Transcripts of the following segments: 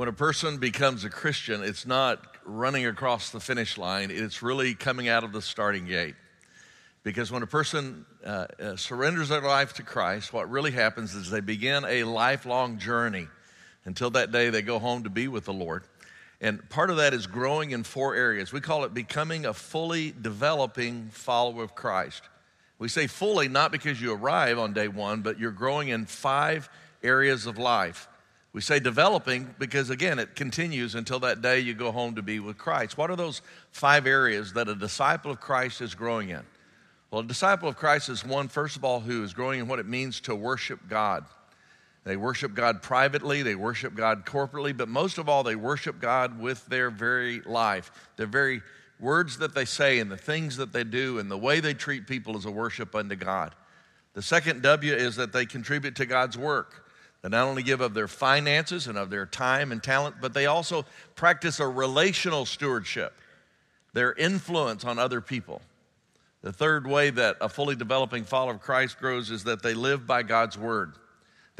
when a person becomes a Christian, it's not running across the finish line, it's really coming out of the starting gate. Because when a person uh, uh, surrenders their life to Christ, what really happens is they begin a lifelong journey until that day they go home to be with the Lord. And part of that is growing in four areas. We call it becoming a fully developing follower of Christ. We say fully not because you arrive on day one, but you're growing in five areas of life. We say developing because, again, it continues until that day you go home to be with Christ. What are those five areas that a disciple of Christ is growing in? Well, a disciple of Christ is one, first of all, who is growing in what it means to worship God. They worship God privately, they worship God corporately, but most of all, they worship God with their very life. Their very words that they say and the things that they do and the way they treat people is a worship unto God. The second W is that they contribute to God's work. They not only give of their finances and of their time and talent, but they also practice a relational stewardship, their influence on other people. The third way that a fully developing follower of Christ grows is that they live by God's word.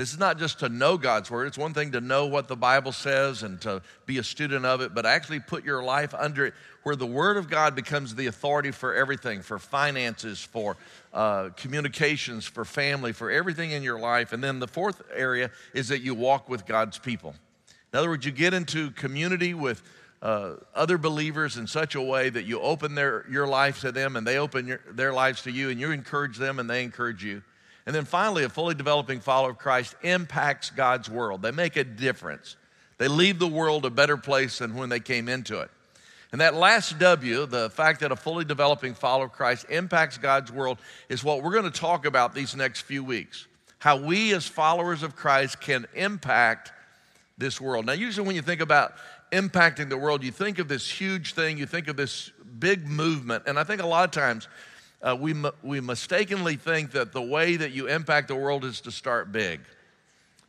This is not just to know God's word. It's one thing to know what the Bible says and to be a student of it, but actually put your life under it where the word of God becomes the authority for everything for finances, for uh, communications, for family, for everything in your life. And then the fourth area is that you walk with God's people. In other words, you get into community with uh, other believers in such a way that you open their, your life to them and they open your, their lives to you and you encourage them and they encourage you. And then finally, a fully developing follower of Christ impacts God's world. They make a difference. They leave the world a better place than when they came into it. And that last W, the fact that a fully developing follower of Christ impacts God's world, is what we're going to talk about these next few weeks. How we, as followers of Christ, can impact this world. Now, usually when you think about impacting the world, you think of this huge thing, you think of this big movement. And I think a lot of times uh, we, we mistakenly think that the way that you impact the world is to start big.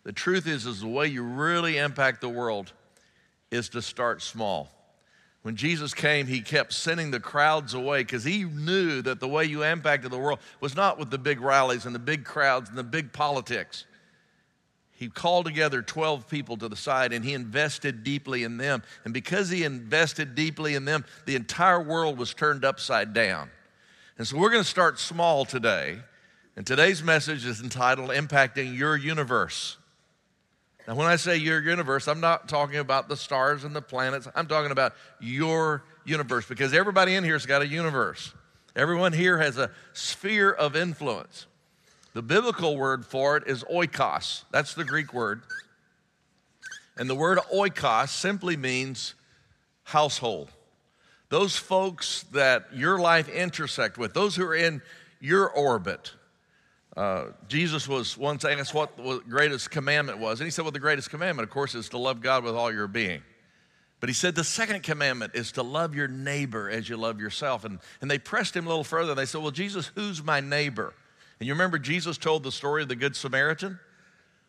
The truth is, is the way you really impact the world is to start small. When Jesus came, he kept sending the crowds away because he knew that the way you impacted the world was not with the big rallies and the big crowds and the big politics. He called together 12 people to the side and he invested deeply in them. And because he invested deeply in them, the entire world was turned upside down. And so we're going to start small today. And today's message is entitled Impacting Your Universe. Now, when I say your universe, I'm not talking about the stars and the planets. I'm talking about your universe because everybody in here has got a universe. Everyone here has a sphere of influence. The biblical word for it is oikos. That's the Greek word. And the word oikos simply means household those folks that your life intersect with, those who are in your orbit. Uh, Jesus was once asked what the greatest commandment was, and he said, Well, the greatest commandment, of course, is to love God with all your being. But he said the second commandment is to love your neighbor as you love yourself. And, and they pressed him a little further. They said, Well, Jesus, who's my neighbor? And you remember Jesus told the story of the Good Samaritan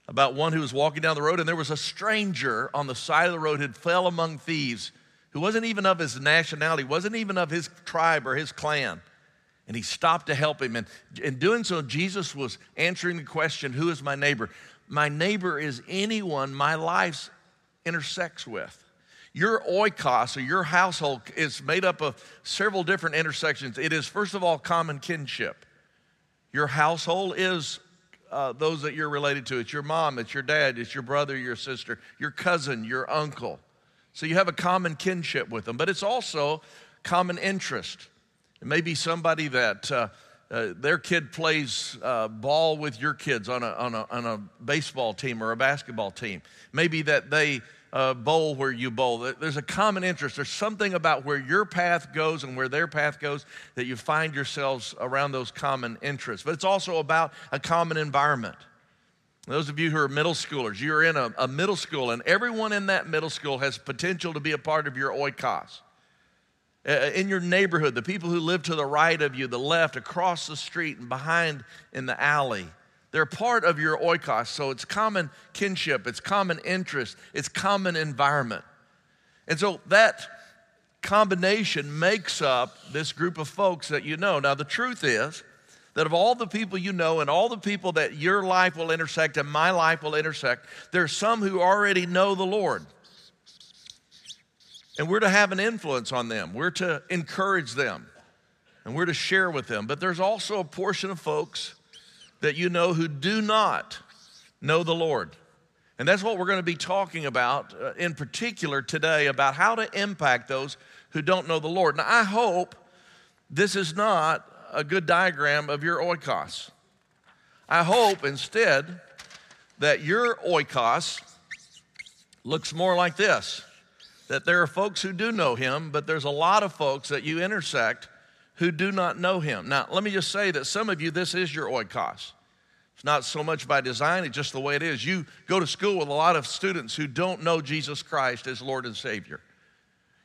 about one who was walking down the road, and there was a stranger on the side of the road who fell among thieves who wasn't even of his nationality, wasn't even of his tribe or his clan. And he stopped to help him. And in doing so, Jesus was answering the question Who is my neighbor? My neighbor is anyone my life intersects with. Your oikos or your household is made up of several different intersections. It is, first of all, common kinship. Your household is uh, those that you're related to. It's your mom, it's your dad, it's your brother, your sister, your cousin, your uncle. So you have a common kinship with them, but it's also common interest. It may be somebody that uh, uh, their kid plays uh, ball with your kids on a, on, a, on a baseball team or a basketball team. Maybe that they uh, bowl where you bowl. There's a common interest. There's something about where your path goes and where their path goes that you find yourselves around those common interests. But it's also about a common environment. Those of you who are middle schoolers, you're in a, a, middle school, and everyone in that middle school has potential to be a part of your oikos. Uh, in your neighborhood, the people who live to the right of you, the left, across the street, and behind in the alley, they're part of your oikos. So it's common kinship, it's common interest, it's common environment. And so that combination makes up this group of folks that you know. Now, the truth is, that of all the people you know and all the people that your life will intersect and my life will intersect, there are some who already know the Lord. And we're to have an influence on them, we're to encourage them, and we're to share with them. But there's also a portion of folks that you know who do not know the Lord. And that's what we're going to be talking about uh, in particular today about how to impact those who don't know the Lord. Now, I hope this is not a good diagram of your oikos. I hope instead that your oikos looks more like this that there are folks who do know him, but there's a lot of folks that you intersect who do not know him. Now, let me just say that some of you, this is your oikos. It's not so much by design, it's just the way it is. You go to school with a lot of students who don't know Jesus Christ as Lord and Savior.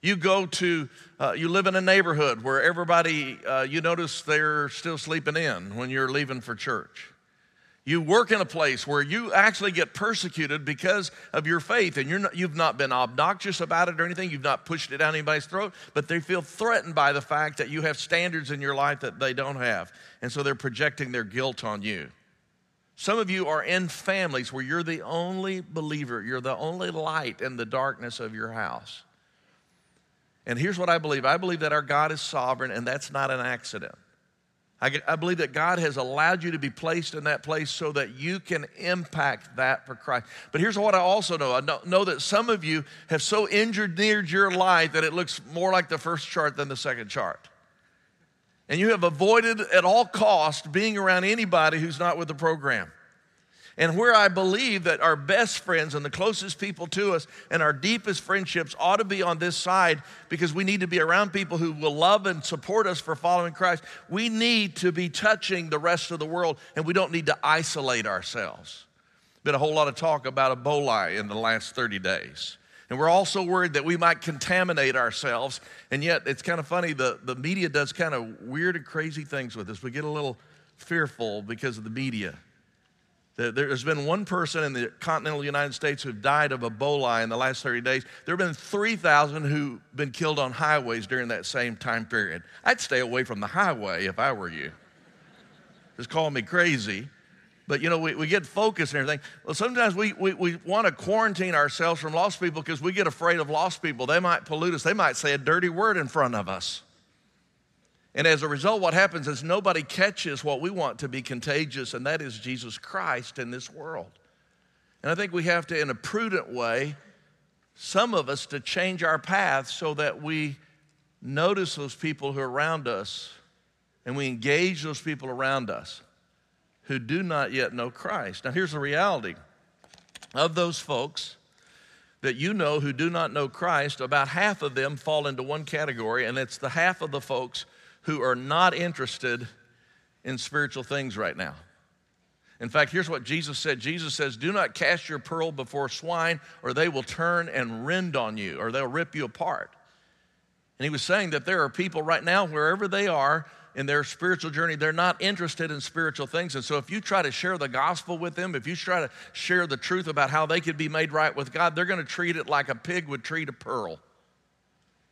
You go to, uh, you live in a neighborhood where everybody, uh, you notice they're still sleeping in when you're leaving for church. You work in a place where you actually get persecuted because of your faith, and you're not, you've not been obnoxious about it or anything. You've not pushed it down anybody's throat, but they feel threatened by the fact that you have standards in your life that they don't have. And so they're projecting their guilt on you. Some of you are in families where you're the only believer, you're the only light in the darkness of your house. And here's what I believe I believe that our God is sovereign, and that's not an accident. I, I, believe that God has allowed you to be placed in that place so that you can impact that for Christ. But here's what I also know I know, know that some of you have so engineered your life that it looks more like the first chart than the second chart. And you have avoided at all cost being around anybody who's not with the program. And where I believe that our best friends and the closest people to us and our deepest friendships ought to be on this side because we need to be around people who will love and support us for following Christ. We need to be touching the rest of the world and we don't need to isolate ourselves. Been a whole lot of talk about Ebola in the last 30 days. And we're also worried that we might contaminate ourselves. And yet, it's kind of funny, the, the media does kind of weird and crazy things with us. We get a little fearful because of the media. There's been one person in the continental United States who died of Ebola in the last 30 days. There have been 3,000 who've been killed on highways during that same time period. I'd stay away from the highway if I were you. Just call me crazy. But you know, we, we get focused and everything. Well, sometimes we, we, we want to quarantine ourselves from lost people because we get afraid of lost people. They might pollute us, they might say a dirty word in front of us. And as a result, what happens is nobody catches what we want to be contagious, and that is Jesus Christ in this world. And I think we have to, in a prudent way, some of us to change our path so that we notice those people who are around us and we engage those people around us who do not yet know Christ. Now, here's the reality of those folks that you know who do not know Christ, about half of them fall into one category, and it's the half of the folks who are not interested in spiritual things right now. In fact, here's what Jesus said Jesus says, Do not cast your pearl before swine, or they will turn and rend on you, or they'll rip you apart. And he was saying that there are people right now, wherever they are in their spiritual journey, they're not interested in spiritual things. And so, if you try to share the gospel with them, if you try to share the truth about how they could be made right with God, they're going to treat it like a pig would treat a pearl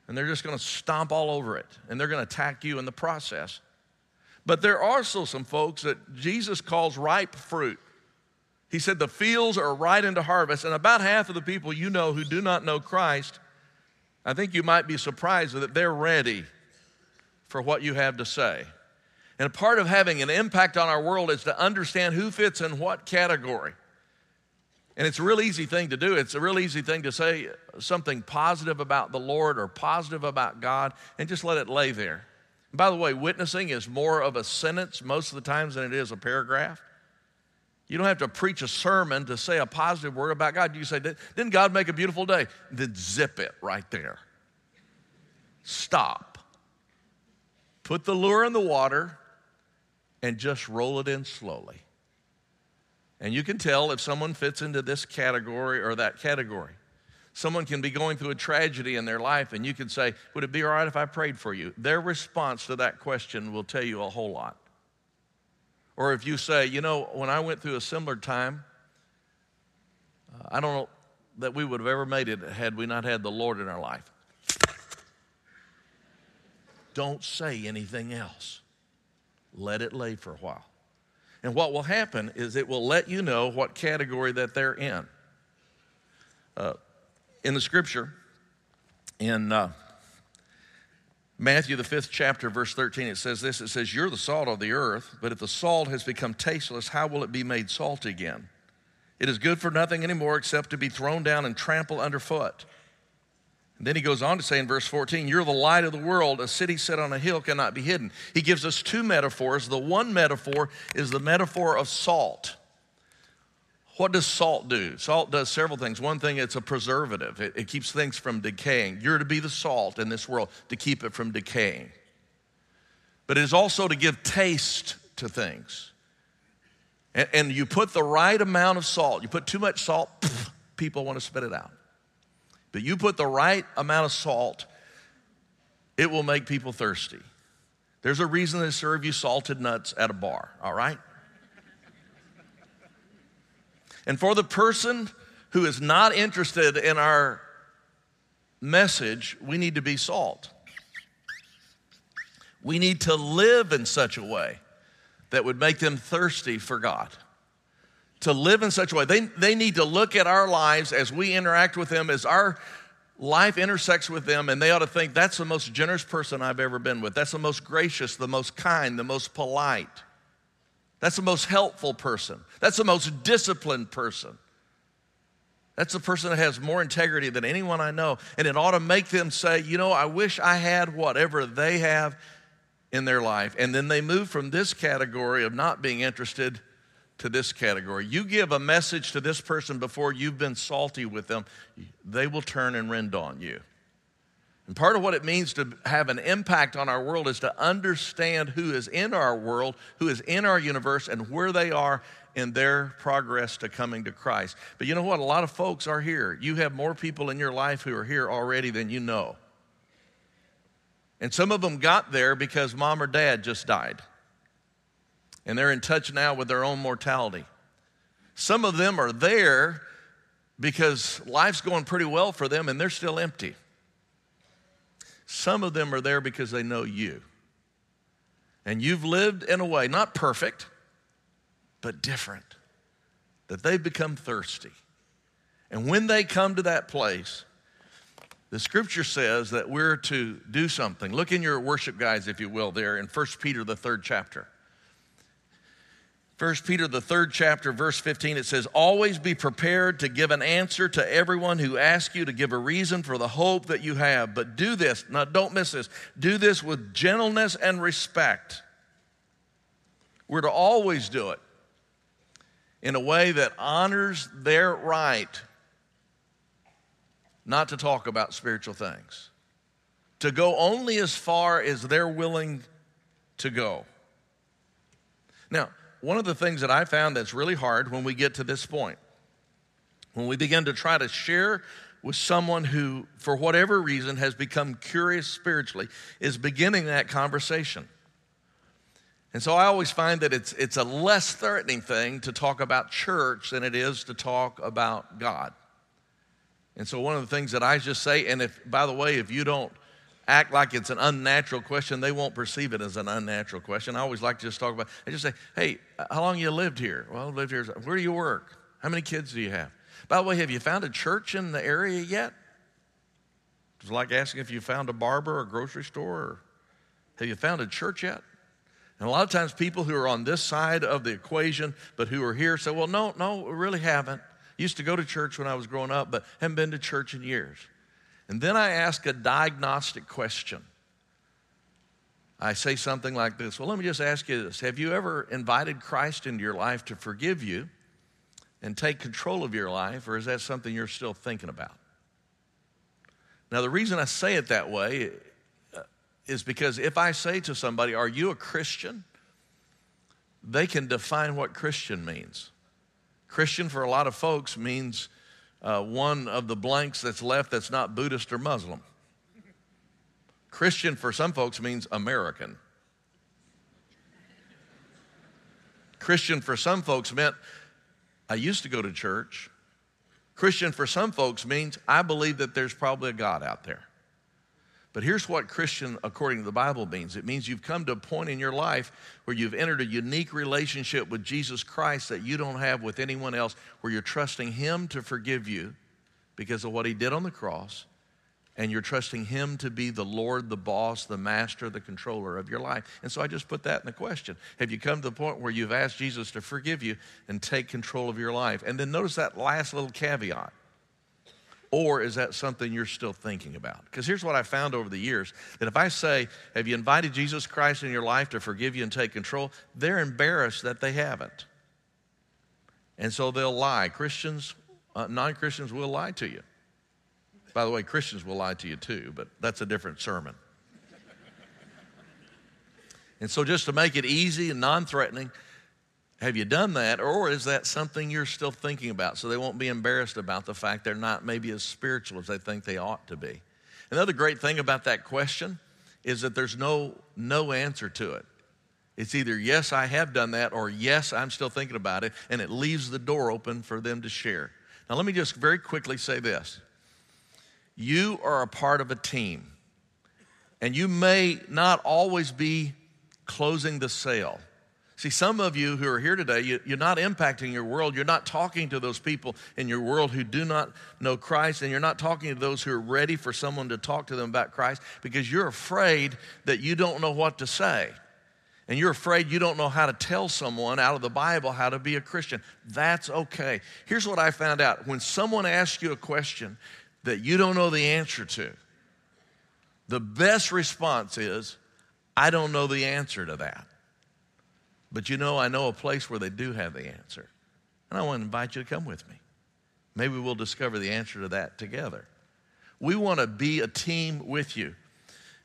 and they're just going to stomp all over it and they're going to attack you in the process. But there are also some folks that Jesus calls ripe fruit. He said the fields are right into harvest, and about half of the people you know who do not know Christ, I think you might be surprised that they're ready for what you have to say. And a part of having an impact on our world is to understand who fits in what category. And it's a real easy thing to do. It's a real easy thing to say something positive about the Lord or positive about God and just let it lay there. And by the way, witnessing is more of a sentence most of the times than it is a paragraph. You don't have to preach a sermon to say a positive word about God. You say, Didn't God make a beautiful day? Then zip it right there. Stop. Put the lure in the water and just roll it in slowly. And you can tell if someone fits into this category or that category. Someone can be going through a tragedy in their life, and you can say, Would it be all right if I prayed for you? Their response to that question will tell you a whole lot. Or if you say, You know, when I went through a similar time, uh, I don't know that we would have ever made it had we not had the Lord in our life. Don't say anything else. Let it lay for a while. And what will happen is it will let you know what category that they're in. Uh, in the scripture, In uh, Matthew, the fifth chapter, verse 13, it says this it says, You're the salt of the earth, but if the salt has become tasteless, how will it be made salt again? It is good for nothing anymore except to be thrown down and trampled underfoot. And then he goes on to say in verse 14, You're the light of the world. A city set on a hill cannot be hidden. He gives us two metaphors. The one metaphor is the metaphor of salt. What does salt do? Salt does several things. One thing, it's a preservative, it, it keeps things from decaying. You're to be the salt in this world to keep it from decaying. But it is also to give taste to things. And, and you put the right amount of salt, you put too much salt, people want to spit it out. But you put the right amount of salt, it will make people thirsty. There's a reason they serve you salted nuts at a bar, all right? And for the person who is not interested in our message, we need to be salt. We need to live in such a way that would make them thirsty for God. To live in such a way. They, they need to look at our lives as we interact with them, as our life intersects with them, and they ought to think that's the most generous person I've ever been with. That's the most gracious, the most kind, the most polite. That's the most helpful person. That's the most disciplined person. That's the person that has more integrity than anyone I know. And it ought to make them say, you know, I wish I had whatever they have in their life. And then they move from this category of not being interested to this category. You give a message to this person before you've been salty with them, they will turn and rend on you. And part of what it means to have an impact on our world is to understand who is in our world, who is in our universe, and where they are in their progress to coming to Christ. But you know what? A lot of folks are here. You have more people in your life who are here already than you know. And some of them got there because mom or dad just died. And they're in touch now with their own mortality. Some of them are there because life's going pretty well for them and they're still empty. Some of them are there because they know you. And you've lived in a way, not perfect, but different, that they've become thirsty. And when they come to that place, the scripture says that we're to do something. Look in your worship guides, if you will, there in 1 Peter, the third chapter. First Peter, the third chapter, verse 15, it says, Always be prepared to give an answer to everyone who asks you to give a reason for the hope that you have. But do this, now don't miss this, do this with gentleness and respect. We're to always do it in a way that honors their right not to talk about spiritual things, to go only as far as they're willing to go. Now, one of the things that I found that's really hard when we get to this point, when we begin to try to share with someone who, for whatever reason, has become curious spiritually, is beginning that conversation. And so I always find that it's, it's a less threatening thing to talk about church than it is to talk about God. And so one of the things that I just say, and if, by the way, if you don't act like it's an unnatural question, they won't perceive it as an unnatural question. I always like to just talk about, I just say, hey, how long you lived here? Well, I've lived here. Where do you work? How many kids do you have? By the way, have you found a church in the area yet? It's like asking if you found a barber or a grocery store. Or have you found a church yet? And a lot of times people who are on this side of the equation, but who are here say, well, no, no, we really haven't. Used to go to church when I was growing up, but haven't been to church in years. And then I ask a diagnostic question. I say something like this Well, let me just ask you this Have you ever invited Christ into your life to forgive you and take control of your life, or is that something you're still thinking about? Now, the reason I say it that way uh, is because if I say to somebody, Are you a Christian? they can define what Christian means. Christian, for a lot of folks, means uh, one of the blanks that's left that's not Buddhist or Muslim. Christian for some folks means American. Christian for some folks meant I used to go to church. Christian for some folks means I believe that there's probably a God out there. But here's what Christian, according to the Bible, means it means you've come to a point in your life where you've entered a unique relationship with Jesus Christ that you don't have with anyone else, where you're trusting Him to forgive you because of what He did on the cross, and you're trusting Him to be the Lord, the boss, the master, the controller of your life. And so I just put that in the question. Have you come to the point where you've asked Jesus to forgive you and take control of your life? And then notice that last little caveat. Or is that something you're still thinking about? Because here's what I found over the years that if I say, Have you invited Jesus Christ in your life to forgive you and take control? They're embarrassed that they haven't. And so they'll lie. Christians, uh, non Christians will lie to you. By the way, Christians will lie to you too, but that's a different sermon. and so, just to make it easy and non threatening, have you done that, or is that something you're still thinking about so they won't be embarrassed about the fact they're not maybe as spiritual as they think they ought to be? Another great thing about that question is that there's no, no answer to it. It's either yes, I have done that, or yes, I'm still thinking about it, and it leaves the door open for them to share. Now, let me just very quickly say this you are a part of a team. And you may not always be closing the sale. See, some of you who are here today, you, are not impacting your world. You're not talking to those people in your world who do not know Christ, and you're not talking to those who are ready for someone to talk to them about Christ because you're afraid that you don't know what to say. And you're afraid you don't know how to tell someone out of the Bible how to be a Christian. That's okay. Here's what I found out when someone asks you a question, that you don't know the answer to, the best response is, I don't know the answer to that. But you know, I know a place where they do have the answer. And I want to invite you to come with me. Maybe we'll discover the answer to that together. We want to be a team with you.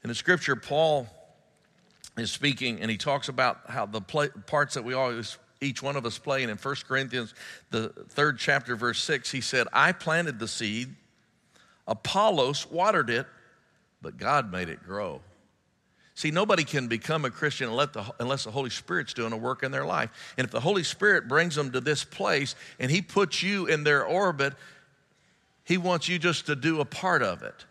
In the scripture, Paul is speaking and he talks about how the play, parts that we always each one of us play and in 1 corinthians the third chapter verse 6 he said i planted the seed Apollos watered it, but God made it grow. See, nobody can become a Christian unless the Holy Spirit's doing a work in their life. And if the Holy Spirit brings them to this place and He puts you in their orbit, He wants you just to do a part of it.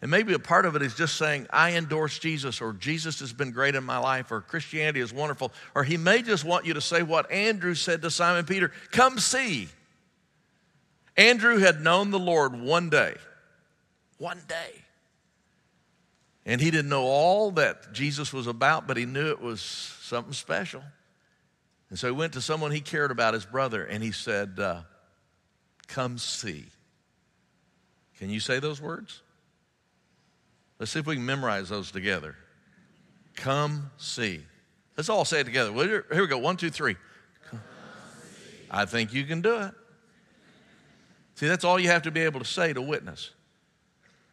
And maybe a part of it is just saying, I endorse Jesus, or Jesus has been great in my life, or Christianity is wonderful. Or He may just want you to say what Andrew said to Simon Peter come see. Andrew had known the Lord one day. One day. And he didn't know all that Jesus was about, but he knew it was something special. And so he went to someone he cared about, his brother, and he said, uh, Come see. Can you say those words? Let's see if we can memorize those together. Come see. Let's all say it together. Here we go. One, two, three. I think you can do it. See, that's all you have to be able to say to witness.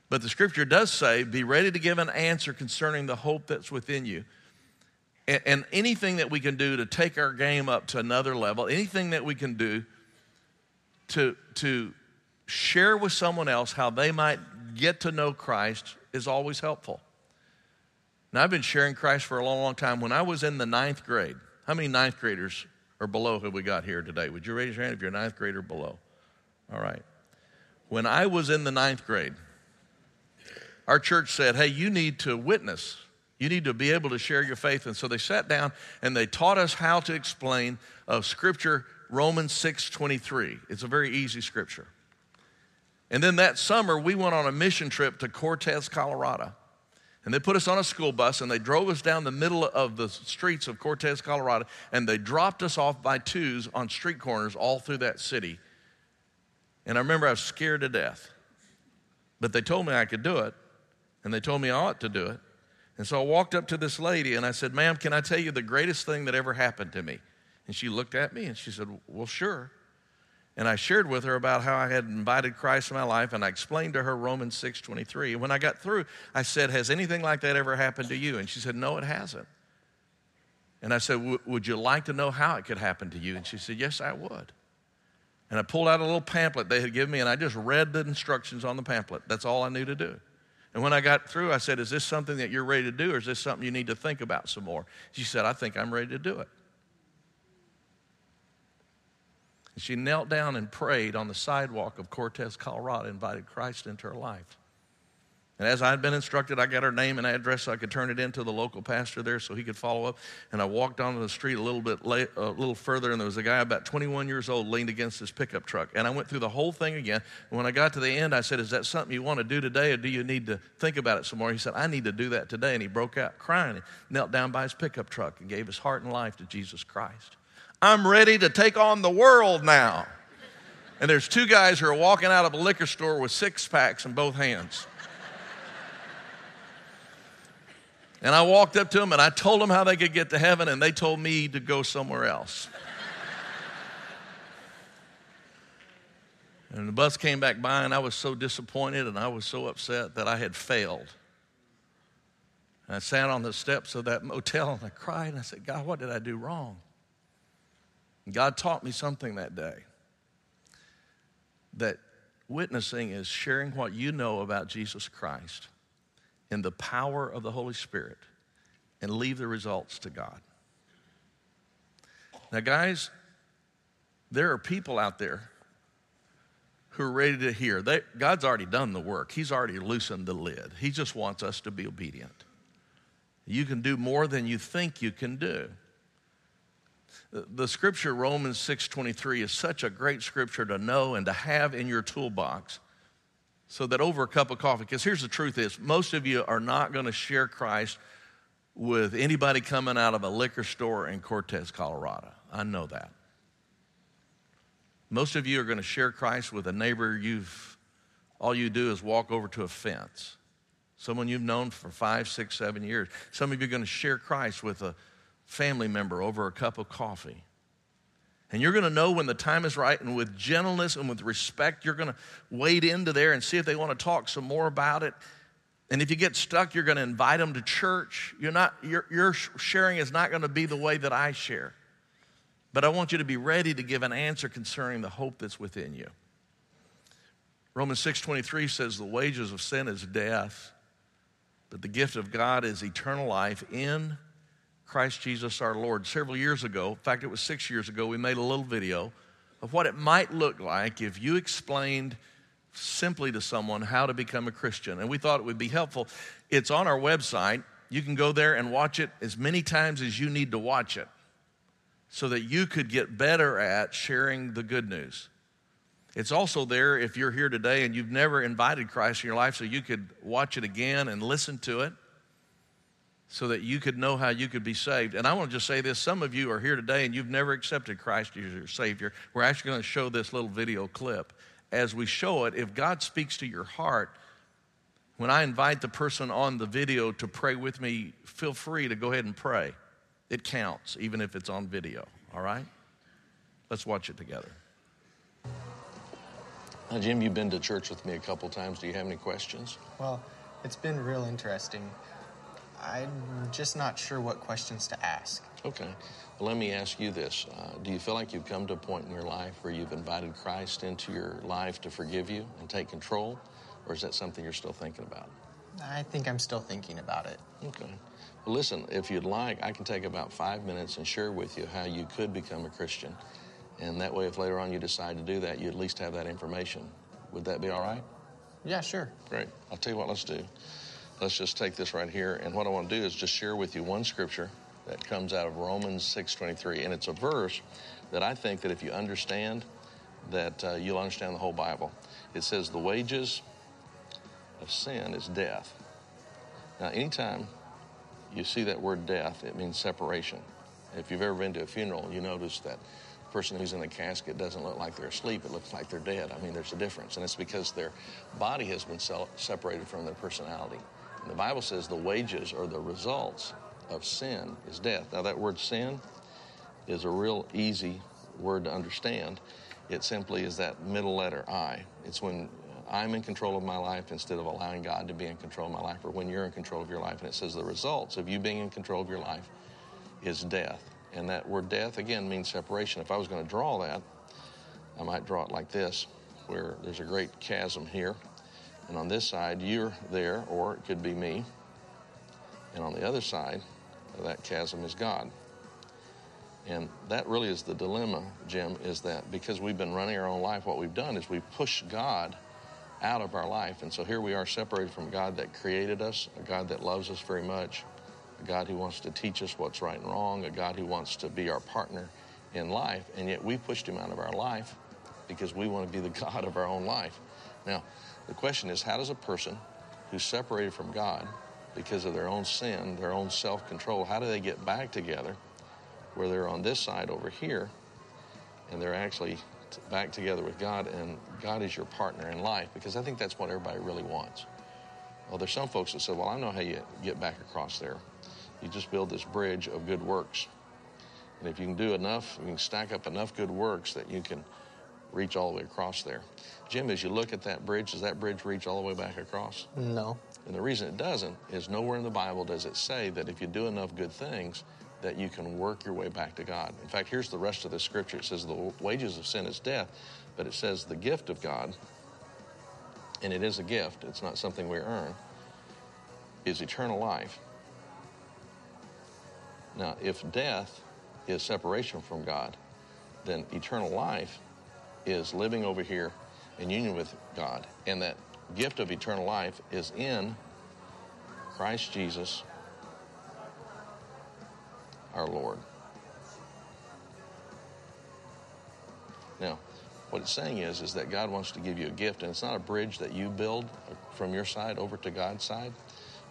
But the scripture does say, be ready to give an answer concerning the hope that's within you. And, and, anything that we can do to take our game up to another level, anything that we can do to, to share with someone else how they might get to know Christ is always helpful. Now, I've been sharing Christ for a long, long time. When I was in the ninth grade, how many ninth graders or below have we got here today? Would you raise your hand if you're a ninth grader below? All right. When I was in the ninth grade, our church said, hey, you need to witness. You need to be able to share your faith. And so they sat down and they taught us how to explain of scripture Romans 6:23. It's a very easy scripture. And then that summer we went on a mission trip to Cortez, Colorado. And they put us on a school bus and they drove us down the middle of the streets of Cortez, Colorado, and they dropped us off by twos on street corners all through that city. And I remember I was scared to death. But they told me I could do it and they told me I ought to do it. And so I walked up to this lady and I said, Ma'am, can I tell you the greatest thing that ever happened to me? And she looked at me and she said, Well, sure. And I shared with her about how I had invited Christ in my life, and I explained to her Romans 6:23. And when I got through, I said, "Has anything like that ever happened to you?" And she said, "No, it hasn't." And I said, "Would you like to know how it could happen to you?" And she said, "Yes, I would." And I pulled out a little pamphlet they had given me, and I just read the instructions on the pamphlet. That's all I knew to do. And when I got through, I said, Is this something that you're ready to do, or is this something you need to think about some more? She said, I think I'm ready to do it. And she knelt down and prayed on the sidewalk of Cortez, Colorado, invited Christ into her life. And as I had been instructed, I got her name and address so I could turn it in to the local pastor there so he could follow up. And I walked onto the street a little bit late, a little further, and there was a guy about 21 years old leaned against his pickup truck. And I went through the whole thing again. And when I got to the end, I said, Is that something you want to do today, or do you need to think about it some more? He said, I need to do that today. And he broke out crying. He knelt down by his pickup truck and gave his heart and life to Jesus Christ. I'm ready to take on the world now. And there's two guys who are walking out of a liquor store with six packs in both hands. And I walked up to them and I told them how they could get to heaven, and they told me to go somewhere else. and the bus came back by, and I was so disappointed and I was so upset that I had failed. And I sat on the steps of that motel and I cried and I said, God, what did I do wrong? And God taught me something that day that witnessing is sharing what you know about Jesus Christ in the power of the Holy Spirit and leave the results to God. Now, guys, there are people out there who are ready to hear. They, God's already done the work, He's already loosened the lid. He just wants us to be obedient. You can do more than you think you can do. The scripture Romans 6:23 is such a great scripture to know and to have in your toolbox so that over a cup of coffee, because here's the truth is, most of you are not going to share Christ with anybody coming out of a liquor store in Cortez, Colorado. I know that. Most of you are going to share Christ with a neighbor you've, all you do is walk over to a fence. Someone you've known for five, six, seven years. Some of you are going to share Christ with a family member over a cup of coffee. And you're going to know when the time is right, and with gentleness and with respect, you're going to wade into there and see if they want to talk some more about it. And if you get stuck, you're going to invite them to church. You're not, your, your sharing is not going to be the way that I share. But I want you to be ready to give an answer concerning the hope that's within you. Romans 6:23 says the wages of sin is death, but the gift of God is eternal life in Christ Jesus our Lord. Several years ago, in fact, it was six years ago, we made a little video of what it might look like if you explained simply to someone how to become a Christian. And we thought it would be helpful. It's on our website. You can go there and watch it as many times as you need to watch it so that you could get better at sharing the good news. It's also there if you're here today and you've never invited Christ in your life, so you could watch it again and listen to it so that you could know how you could be saved. And I want to just say this some of you are here today and you've never accepted Christ as your Savior. We're actually going to show this little video clip. As we show it, if God speaks to your heart, when I invite the person on the video to pray with me, feel free to go ahead and pray. It counts, even if it's on video, all right? Let's watch it together. Now, Jim, you've been to church with me a couple times. Do you have any questions? Well, it's been real interesting. I'm just not sure what questions to ask. Okay. Well, let me ask you this. Uh, do you feel like you've come to a point in your life where you've invited Christ into your life to forgive you and take control? Or is that something you're still thinking about? I think I'm still thinking about it. Okay. Well, listen, if you'd like, I can take about five minutes and share with you how you could become a Christian. And that way, if later on you decide to do that, you at least have that information. Would that be all right? Yeah, sure. Great. I'll tell you what, let's do let's just take this right here. And what I want to do is just share with you one scripture that comes out of Romans 6.23. And it's a verse that I think that if you understand, that uh, you'll understand the whole Bible. It says, the wages of sin is death. Now, anytime you see that word death, it means separation. If you've ever been to a funeral, you notice that the person who's in the casket doesn't look like they're asleep. It looks like they're dead. I mean, there's a difference. And it's because their body has been separated from their personality. The Bible says the wages or the results of sin is death. Now, that word sin is a real easy word to understand. It simply is that middle letter I. It's when I'm in control of my life instead of allowing God to be in control of my life, or when you're in control of your life. And it says the results of you being in control of your life is death. And that word death, again, means separation. If I was going to draw that, I might draw it like this, where there's a great chasm here. And on this side, you're there, or it could be me. And on the other side of that chasm is God. And that really is the dilemma, Jim, is that because we've been running our own life, what we've done is we've pushed God out of our life. And so here we are separated from God that created us, a God that loves us very much, a God who wants to teach us what's right and wrong, a God who wants to be our partner in life. And yet we pushed him out of our life because we want to be the God of our own life. Now, the question is how does a person who's separated from God because of their own sin, their own self control, how do they get back together where they're on this side over here and they're actually back together with God and God is your partner in life? Because I think that's what everybody really wants. Well, there's some folks that say, Well, I know how you get back across there. You just build this bridge of good works. And if you can do enough, you can stack up enough good works that you can reach all the way across there. Jim, as you look at that bridge, does that bridge reach all the way back across? No. And the reason it doesn't is nowhere in the Bible does it say that if you do enough good things, that you can work your way back to God. In fact, here's the rest of the scripture. It says the wages of sin is death, but it says the gift of God, and it is a gift, it's not something we earn, is eternal life. Now, if death is separation from God, then eternal life is living over here in union with God. And that gift of eternal life is in Christ Jesus, our Lord. Now, what it's saying is, is that God wants to give you a gift, and it's not a bridge that you build from your side over to God's side,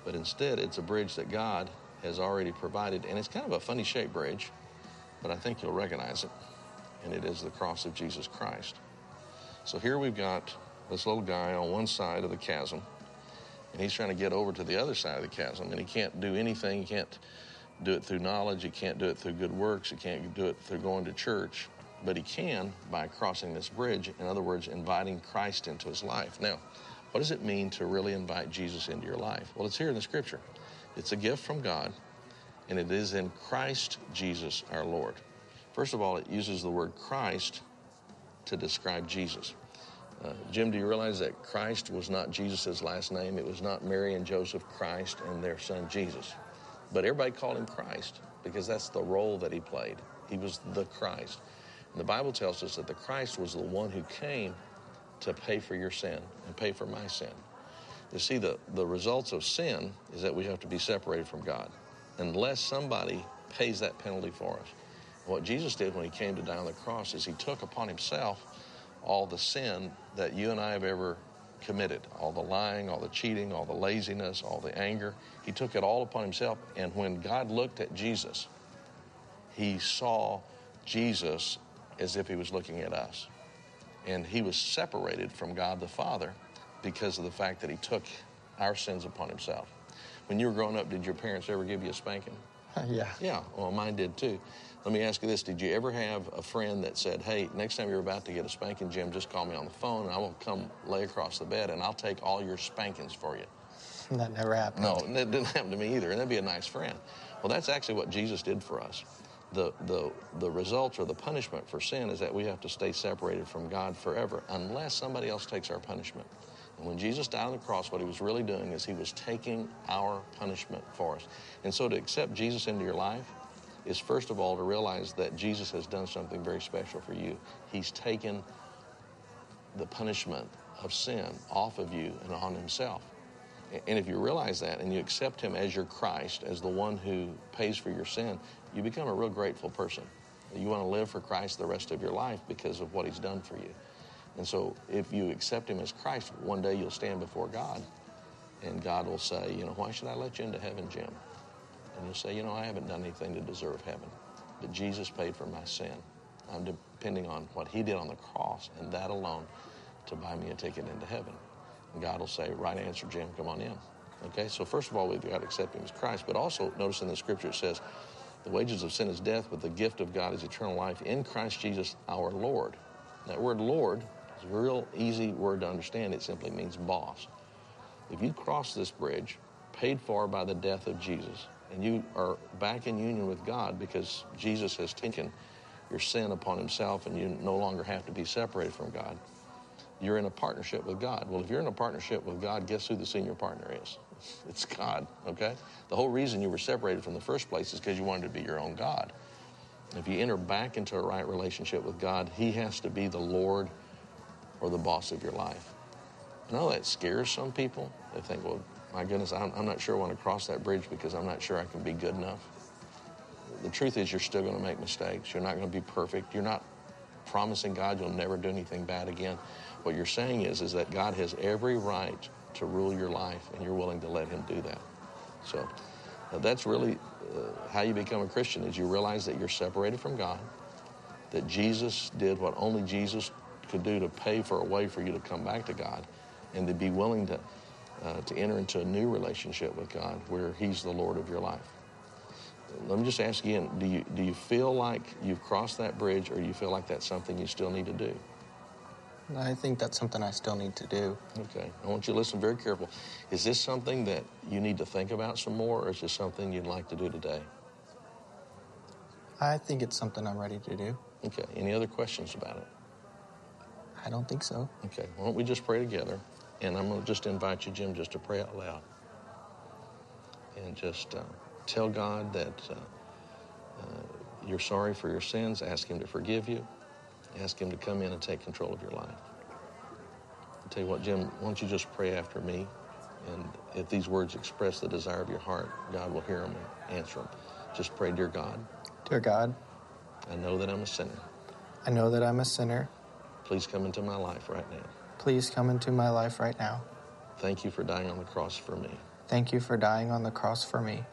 but instead it's a bridge that God has already provided, and it's kind of a funny shaped bridge, but I think you'll recognize it, and it is the cross of Jesus Christ. So here we've got this little guy on one side of the chasm, and he's trying to get over to the other side of the chasm, and he can't do anything. He can't do it through knowledge. He can't do it through good works. He can't do it through going to church. But he can by crossing this bridge. In other words, inviting Christ into his life. Now, what does it mean to really invite Jesus into your life? Well, it's here in the scripture. It's a gift from God, and it is in Christ Jesus our Lord. First of all, it uses the word Christ to describe Jesus. Uh, Jim, do you realize that Christ was not Jesus' last name? It was not Mary and Joseph Christ and their son Jesus. But everybody called him Christ because that's the role that he played. He was the Christ. And the Bible tells us that the Christ was the one who came to pay for your sin and pay for my sin. You see, the, the results of sin is that we have to be separated from God unless somebody pays that penalty for us. What Jesus did when he came to die on the cross is he took upon himself all the sin that you and I have ever committed all the lying, all the cheating, all the laziness, all the anger. He took it all upon himself. And when God looked at Jesus, he saw Jesus as if he was looking at us. And he was separated from God the Father because of the fact that he took our sins upon himself. When you were growing up, did your parents ever give you a spanking? yeah. Yeah, well, mine did too. Let me ask you this Did you ever have a friend that said, Hey, next time you're about to get a spanking, Jim, just call me on the phone and I will come lay across the bed and I'll take all your spankings for you? That never happened. No, that didn't happen to me either. And that'd be a nice friend. Well, that's actually what Jesus did for us. The, the, the result or the punishment for sin is that we have to stay separated from God forever unless somebody else takes our punishment. And when Jesus died on the cross, what he was really doing is he was taking our punishment for us. And so to accept Jesus into your life is first of all to realize that Jesus has done something very special for you. He's taken the punishment of sin off of you and on himself. And if you realize that and you accept him as your Christ, as the one who pays for your sin, you become a real grateful person. You want to live for Christ the rest of your life because of what he's done for you. And so if you accept him as Christ, one day you'll stand before God and God will say, you know, why should I let you into heaven, Jim? And you'll say, you know, I haven't done anything to deserve heaven, but Jesus paid for my sin. I'm depending on what he did on the cross and that alone to buy me a ticket into heaven. And God will say, right answer, Jim, come on in. Okay, so first of all, we've got to accept him as Christ, but also notice in the scripture it says, the wages of sin is death, but the gift of God is eternal life in Christ Jesus our Lord. That word Lord is a real easy word to understand. It simply means boss. If you cross this bridge, paid for by the death of Jesus, and you are back in union with God because Jesus has taken your sin upon himself and you no longer have to be separated from God, you're in a partnership with God. Well, if you're in a partnership with God, guess who the senior partner is? It's God, okay? The whole reason you were separated from the first place is because you wanted to be your own God. If you enter back into a right relationship with God, He has to be the Lord or the boss of your life. I know that scares some people. They think, well, my goodness, I'm, I'm not sure I want to cross that bridge because I'm not sure I can be good enough. The truth is, you're still going to make mistakes. You're not going to be perfect. You're not promising God you'll never do anything bad again. What you're saying is, is that God has every right to rule your life, and you're willing to let Him do that. So uh, that's really uh, how you become a Christian: is you realize that you're separated from God, that Jesus did what only Jesus could do to pay for a way for you to come back to God, and to be willing to uh, to enter into a new relationship with God, where He's the Lord of your life. Let me just ask again: Do you do you feel like you've crossed that bridge, or do you feel like that's something you still need to do? I think that's something I still need to do. Okay. I want you to listen very careful. Is this something that you need to think about some more, or is this something you'd like to do today? I think it's something I'm ready to do. Okay. Any other questions about it? I don't think so. Okay. Why don't we just pray together? And I'm going to just invite you, Jim, just to pray out loud. And just uh, tell God that uh, uh, you're sorry for your sins. Ask Him to forgive you. Ask Him to come in and take control of your life. I'll tell you what, Jim, why don't you just pray after me? And if these words express the desire of your heart, God will hear them and answer them. Just pray, Dear God, Dear God, I know that I'm a sinner. I know that I'm a sinner. Please come into my life right now. Please come into my life right now. Thank you for dying on the cross for me. Thank you for dying on the cross for me.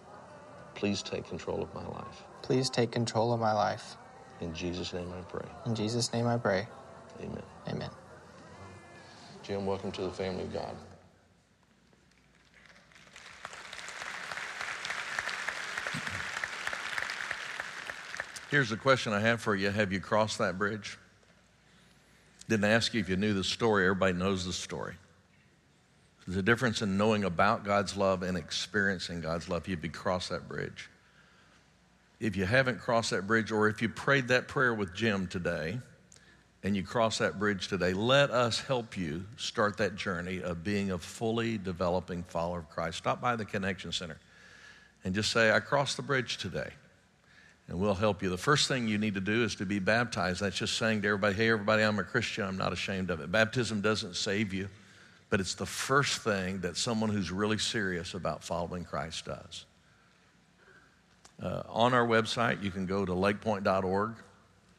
Please take control of my life. Please take control of my life. In Jesus' name I pray. In Jesus' name I pray. Amen. Amen. Jim, welcome to the family of God. Here's the question I have for you Have you crossed that bridge? Didn't ask you if you knew the story. Everybody knows the story. There's a difference in knowing about God's love and experiencing God's love. You've cross that bridge. If you haven't crossed that bridge, or if you prayed that prayer with Jim today and you cross that bridge today, let us help you start that journey of being a fully developing follower of Christ. Stop by the Connection Center and just say, I crossed the bridge today and we'll help you. The first thing you need to do is to be baptized. That's just saying to everybody, hey, everybody, I'm a Christian. I'm not ashamed of it. Baptism doesn't save you, but it's the first thing that someone who's really serious about following Christ does. Uh, on our website, you can go to lakepoint.org.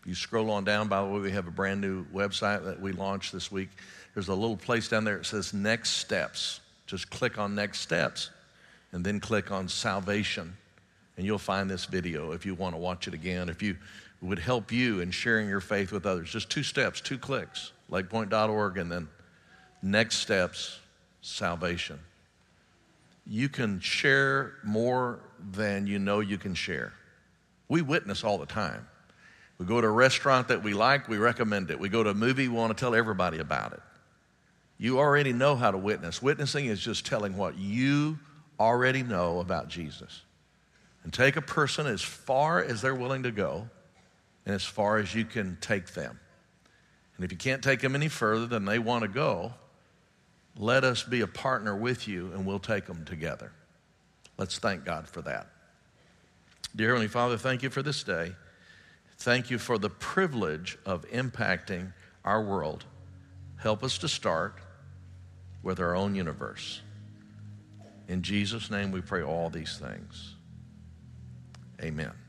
You scroll on down, by the way, we have a brand new website that we launched this week. There's a little place down there that says Next Steps. Just click on Next Steps and then click on Salvation and you'll find this video if you want to watch it again. If you would help you in sharing your faith with others, just two steps, two clicks, lakepoint.org, and then next steps, salvation. You can share more than you know you can share. We witness all the time. We go to a restaurant that we like, we recommend it. We go to a movie, we want to tell everybody about it. You already know how to witness. Witnessing is just telling what you already know about Jesus and take a person as far as they're willing to go and as far as you can take them. And if you can't take them any further than they want to go, let us be a partner with you and we'll take them together. Let's thank God for that. Dear Heavenly Father, thank you for this day. Thank you for the privilege of impacting our world. Help us to start with our own universe. In Jesus' name, we pray all these things. Amen.